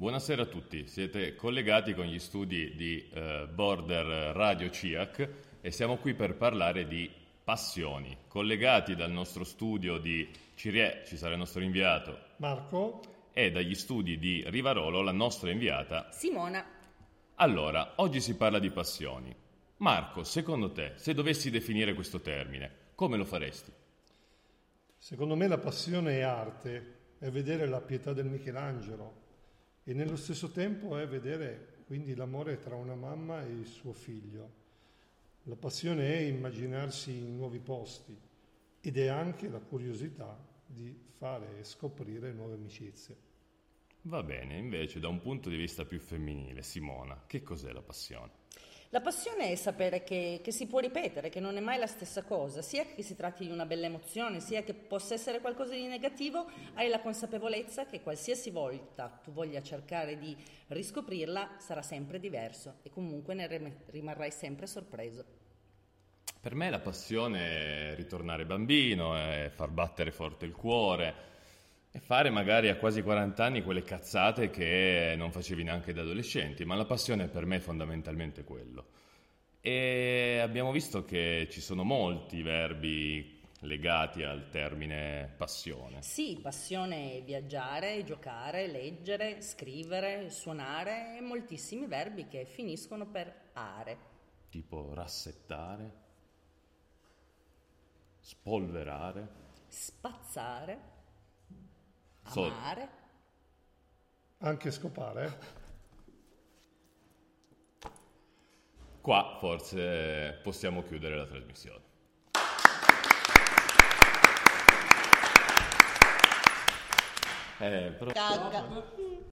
Buonasera a tutti, siete collegati con gli studi di eh, Border Radio CIAC e siamo qui per parlare di passioni. Collegati dal nostro studio di Cirie ci sarà il nostro inviato Marco e dagli studi di Rivarolo la nostra inviata Simona. Allora, oggi si parla di passioni. Marco, secondo te, se dovessi definire questo termine, come lo faresti? Secondo me la passione è arte, è vedere la pietà del Michelangelo e nello stesso tempo è vedere quindi l'amore tra una mamma e il suo figlio. La passione è immaginarsi in nuovi posti ed è anche la curiosità di fare e scoprire nuove amicizie. Va bene, invece da un punto di vista più femminile, Simona, che cos'è la passione? La passione è sapere che, che, si può ripetere, che non è mai la stessa cosa, sia che si tratti di una bella emozione, sia che possa essere qualcosa di negativo, hai la consapevolezza che qualsiasi volta tu voglia cercare di riscoprirla sarà sempre diverso e comunque ne rimarrai sempre sorpreso. Per me la passione è ritornare bambino, è far battere forte il cuore, e fare magari a quasi 40 anni quelle cazzate che non facevi neanche da adolescenti, ma la passione per me è fondamentalmente quello. E abbiamo visto che ci sono molti verbi legati al termine passione. Sì, passione è viaggiare, giocare, leggere, scrivere, suonare e moltissimi verbi che finiscono per are. Tipo rassettare, spolverare, spazzare Amare. Anche scopare? Qua forse possiamo chiudere la trasmissione. Eh, però...